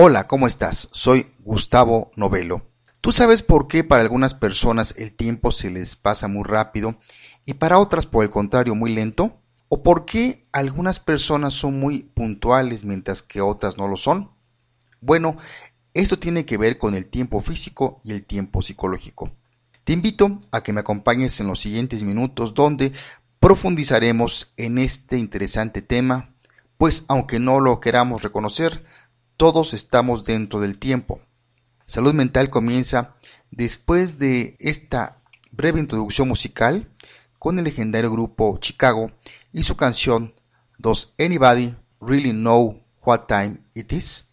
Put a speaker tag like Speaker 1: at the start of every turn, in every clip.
Speaker 1: Hola, ¿cómo estás? Soy Gustavo Novelo. ¿Tú sabes por qué para algunas personas el tiempo se les pasa muy rápido y para otras por el contrario muy lento? ¿O por qué algunas personas son muy puntuales mientras que otras no lo son? Bueno, esto tiene que ver con el tiempo físico y el tiempo psicológico. Te invito a que me acompañes en los siguientes minutos donde profundizaremos en este interesante tema, pues aunque no lo queramos reconocer, todos estamos dentro del tiempo. Salud mental comienza después de esta breve introducción musical con el legendario grupo Chicago y su canción Does Anybody Really Know What Time It Is?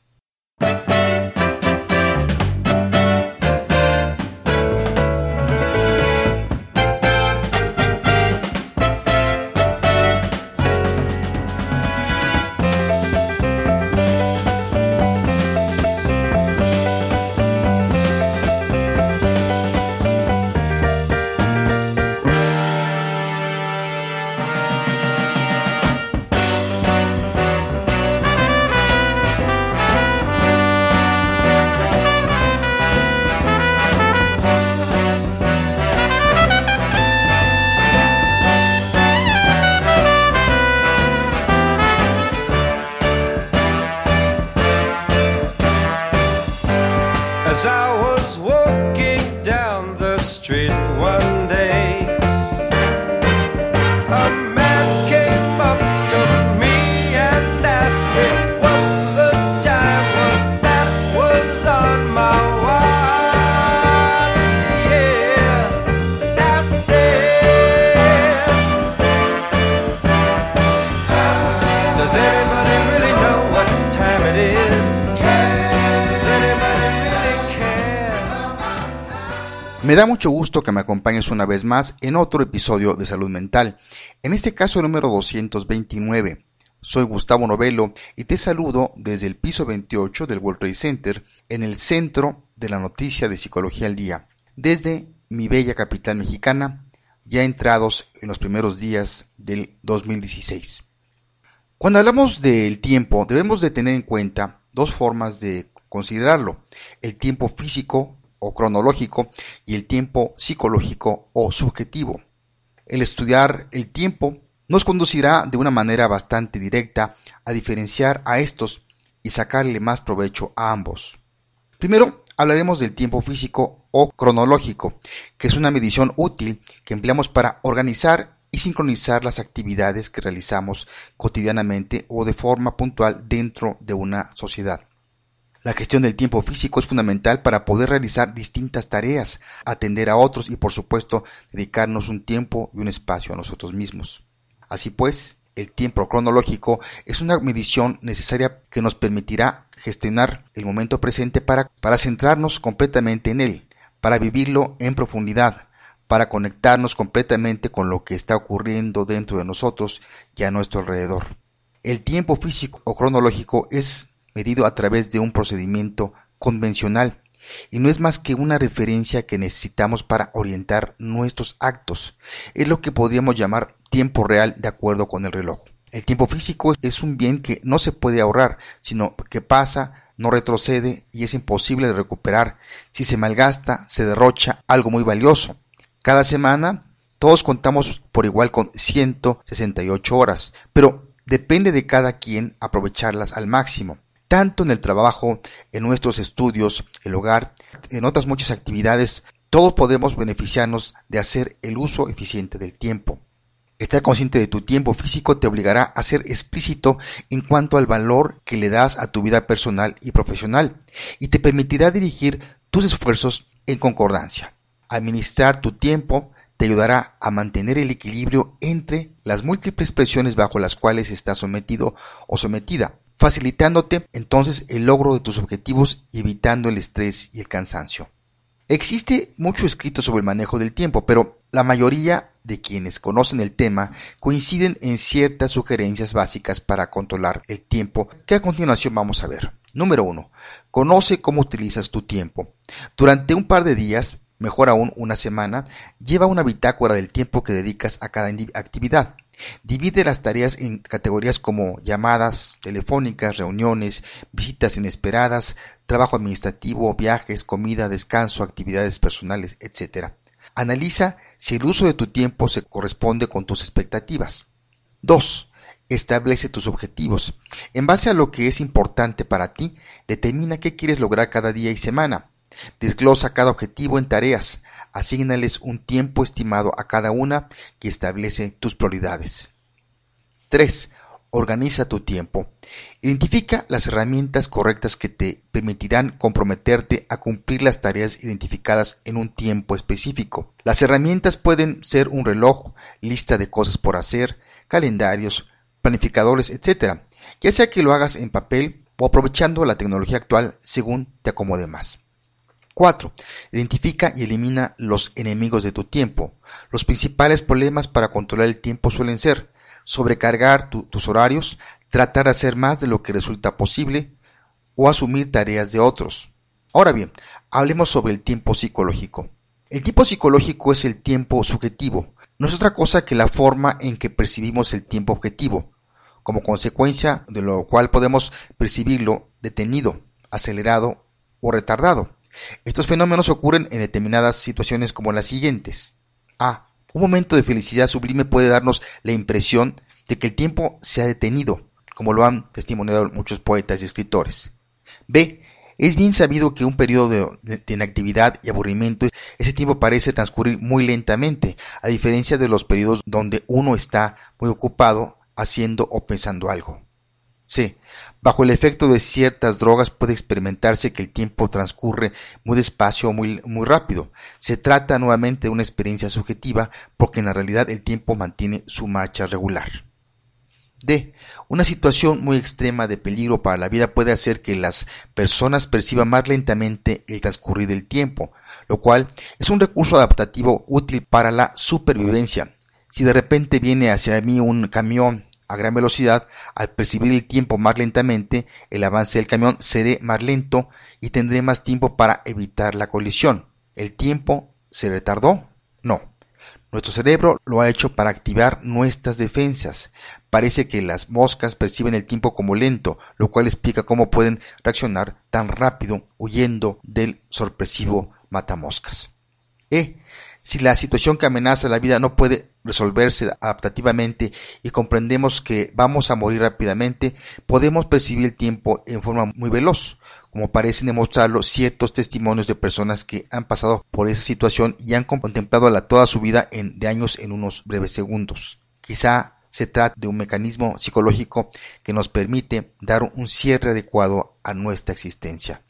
Speaker 1: Me da mucho gusto que me acompañes una vez más en otro episodio de Salud Mental, en este caso número 229. Soy Gustavo Novelo y te saludo desde el piso 28 del World Trade Center, en el centro de la noticia de Psicología al Día, desde mi bella capital mexicana, ya entrados en los primeros días del 2016. Cuando hablamos del tiempo, debemos de tener en cuenta dos formas de considerarlo, el tiempo físico o cronológico y el tiempo psicológico o subjetivo. El estudiar el tiempo nos conducirá de una manera bastante directa a diferenciar a estos y sacarle más provecho a ambos. Primero, hablaremos del tiempo físico o cronológico, que es una medición útil que empleamos para organizar y sincronizar las actividades que realizamos cotidianamente o de forma puntual dentro de una sociedad. La gestión del tiempo físico es fundamental para poder realizar distintas tareas, atender a otros y por supuesto dedicarnos un tiempo y un espacio a nosotros mismos. Así pues, el tiempo cronológico es una medición necesaria que nos permitirá gestionar el momento presente para, para centrarnos completamente en él, para vivirlo en profundidad, para conectarnos completamente con lo que está ocurriendo dentro de nosotros y a nuestro alrededor. El tiempo físico o cronológico es medido a través de un procedimiento convencional y no es más que una referencia que necesitamos para orientar nuestros actos. Es lo que podríamos llamar tiempo real de acuerdo con el reloj. El tiempo físico es un bien que no se puede ahorrar, sino que pasa, no retrocede y es imposible de recuperar. Si se malgasta, se derrocha algo muy valioso. Cada semana todos contamos por igual con 168 horas, pero depende de cada quien aprovecharlas al máximo tanto en el trabajo, en nuestros estudios, el hogar, en otras muchas actividades, todos podemos beneficiarnos de hacer el uso eficiente del tiempo. Estar consciente de tu tiempo físico te obligará a ser explícito en cuanto al valor que le das a tu vida personal y profesional y te permitirá dirigir tus esfuerzos en concordancia. Administrar tu tiempo te ayudará a mantener el equilibrio entre las múltiples presiones bajo las cuales estás sometido o sometida facilitándote entonces el logro de tus objetivos y evitando el estrés y el cansancio. Existe mucho escrito sobre el manejo del tiempo, pero la mayoría de quienes conocen el tema coinciden en ciertas sugerencias básicas para controlar el tiempo que a continuación vamos a ver. Número 1. Conoce cómo utilizas tu tiempo. Durante un par de días, mejor aún una semana, lleva una bitácora del tiempo que dedicas a cada actividad. Divide las tareas en categorías como llamadas telefónicas, reuniones, visitas inesperadas, trabajo administrativo, viajes, comida, descanso, actividades personales, etc. Analiza si el uso de tu tiempo se corresponde con tus expectativas. 2. Establece tus objetivos. En base a lo que es importante para ti, determina qué quieres lograr cada día y semana. Desglosa cada objetivo en tareas, Asígnales un tiempo estimado a cada una que establece tus prioridades. 3. Organiza tu tiempo. Identifica las herramientas correctas que te permitirán comprometerte a cumplir las tareas identificadas en un tiempo específico. Las herramientas pueden ser un reloj, lista de cosas por hacer, calendarios, planificadores, etc., ya sea que lo hagas en papel o aprovechando la tecnología actual según te acomode más. 4. Identifica y elimina los enemigos de tu tiempo. Los principales problemas para controlar el tiempo suelen ser sobrecargar tus horarios, tratar de hacer más de lo que resulta posible o asumir tareas de otros. Ahora bien, hablemos sobre el tiempo psicológico. El tiempo psicológico es el tiempo subjetivo. No es otra cosa que la forma en que percibimos el tiempo objetivo, como consecuencia de lo cual podemos percibirlo detenido, acelerado o retardado. Estos fenómenos ocurren en determinadas situaciones como las siguientes. A. Un momento de felicidad sublime puede darnos la impresión de que el tiempo se ha detenido, como lo han testimoniado muchos poetas y escritores. B. Es bien sabido que un periodo de, inactividad y aburrimiento, ese tiempo parece transcurrir muy lentamente, a diferencia de los periodos donde uno está muy ocupado haciendo o pensando algo. C. Bajo el efecto de ciertas drogas puede experimentarse que el tiempo transcurre muy despacio o muy, muy rápido. Se trata nuevamente de una experiencia subjetiva porque en la realidad el tiempo mantiene su marcha regular. D. Una situación muy extrema de peligro para la vida puede hacer que las personas perciban más lentamente el transcurrir del tiempo, lo cual es un recurso adaptativo útil para la supervivencia. Si de repente viene hacia mí un camión a gran velocidad, al percibir el tiempo más lentamente, el avance del camión será más lento y tendré más tiempo para evitar la colisión. ¿El tiempo se retardó? No. Nuestro cerebro lo ha hecho para activar nuestras defensas. Parece que las moscas perciben el tiempo como lento, lo cual explica cómo pueden reaccionar tan rápido huyendo del sorpresivo matamoscas. E. Si la situación que amenaza la vida no puede resolverse adaptativamente y comprendemos que vamos a morir rápidamente, podemos percibir el tiempo en forma muy veloz, como parecen demostrarlo ciertos testimonios de personas que han pasado por esa situación y han contemplado la toda su vida en, de años en unos breves segundos. Quizá se trata de un mecanismo psicológico que nos permite dar un cierre adecuado a nuestra existencia.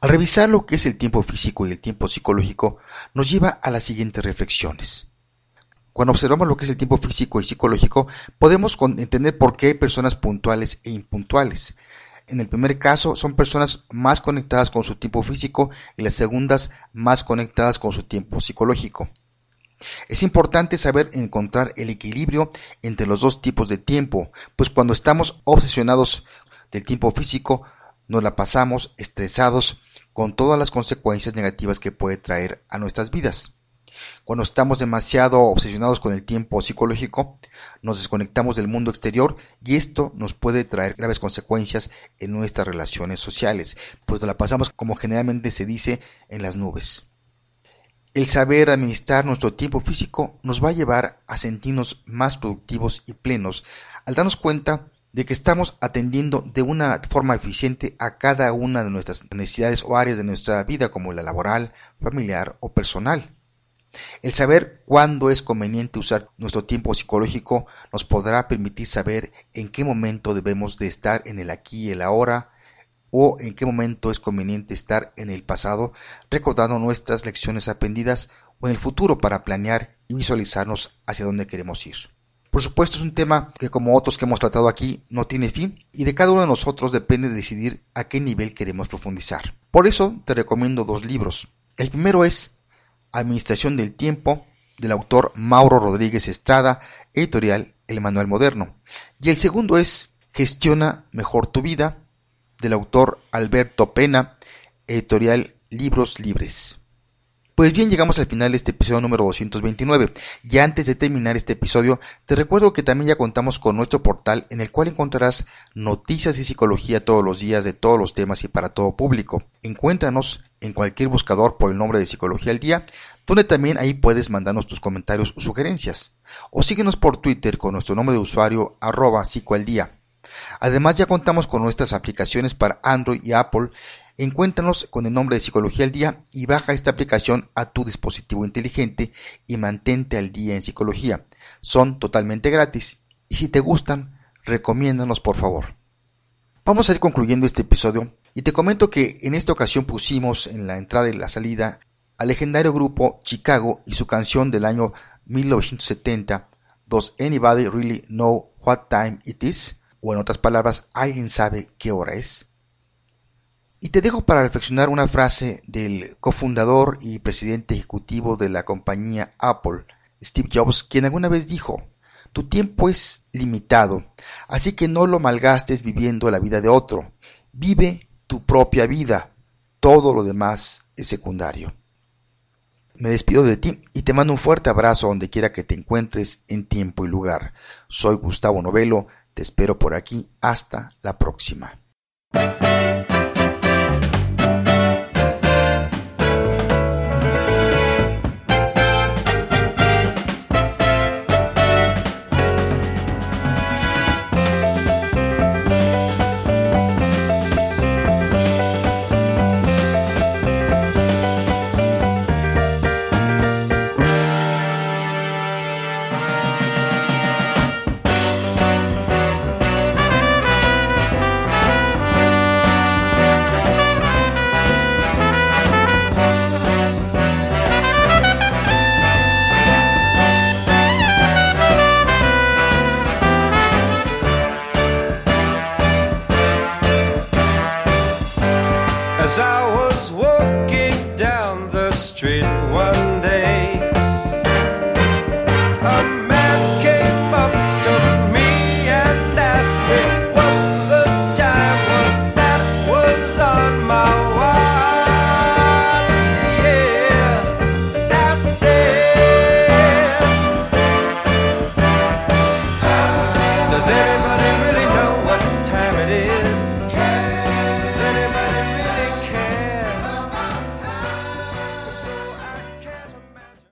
Speaker 1: Al revisar lo que es el tiempo físico y el tiempo psicológico, nos lleva a las siguientes reflexiones. Cuando observamos lo que es el tiempo físico y psicológico, podemos entender por qué hay personas puntuales e impuntuales. En el primer caso, son personas más conectadas con su tiempo físico y las segundas más conectadas con su tiempo psicológico. Es importante saber encontrar el equilibrio entre los dos tipos de tiempo, pues cuando estamos obsesionados del tiempo físico, nos la pasamos estresados con todas las consecuencias negativas que puede traer a nuestras vidas. Cuando estamos demasiado obsesionados con el tiempo psicológico, nos desconectamos del mundo exterior y esto nos puede traer graves consecuencias en nuestras relaciones sociales, pues nos la pasamos como generalmente se dice en las nubes. El saber administrar nuestro tiempo físico nos va a llevar a sentirnos más productivos y plenos al darnos cuenta de que estamos atendiendo de una forma eficiente a cada una de nuestras necesidades o áreas de nuestra vida, como la laboral, familiar o personal. El saber cuándo es conveniente usar nuestro tiempo psicológico nos podrá permitir saber en qué momento debemos de estar en el aquí y el ahora o en qué momento es conveniente estar en el pasado recordando nuestras lecciones aprendidas o en el futuro para planear y visualizarnos hacia dónde queremos ir. Por supuesto es un tema que como otros que hemos tratado aquí no tiene fin y de cada uno de nosotros depende decidir a qué nivel queremos profundizar. Por eso te recomiendo dos libros. El primero es Administración del Tiempo del autor Mauro Rodríguez Estrada, editorial El Manual Moderno. Y el segundo es Gestiona mejor tu vida del autor Alberto Pena, editorial Libros Libres. Pues bien, llegamos al final de este episodio número 229. Y antes de terminar este episodio, te recuerdo que también ya contamos con nuestro portal en el cual encontrarás noticias de psicología todos los días de todos los temas y para todo público. Encuéntranos en cualquier buscador por el nombre de Psicología al Día, donde también ahí puedes mandarnos tus comentarios o sugerencias. O síguenos por Twitter con nuestro nombre de usuario arroba psicoaldía. Además ya contamos con nuestras aplicaciones para Android y Apple Encuéntranos con el nombre de Psicología al Día y baja esta aplicación a tu dispositivo inteligente y mantente al día en psicología. Son totalmente gratis y si te gustan, recomiéndanos por favor. Vamos a ir concluyendo este episodio y te comento que en esta ocasión pusimos en la entrada y la salida al legendario grupo Chicago y su canción del año 1970, ¿Does anybody really know what time it is? O en otras palabras, ¿alguien sabe qué hora es? Y te dejo para reflexionar una frase del cofundador y presidente ejecutivo de la compañía Apple, Steve Jobs, quien alguna vez dijo, tu tiempo es limitado, así que no lo malgastes viviendo la vida de otro, vive tu propia vida, todo lo demás es secundario. Me despido de ti y te mando un fuerte abrazo donde quiera que te encuentres en tiempo y lugar. Soy Gustavo Novelo, te espero por aquí, hasta la próxima.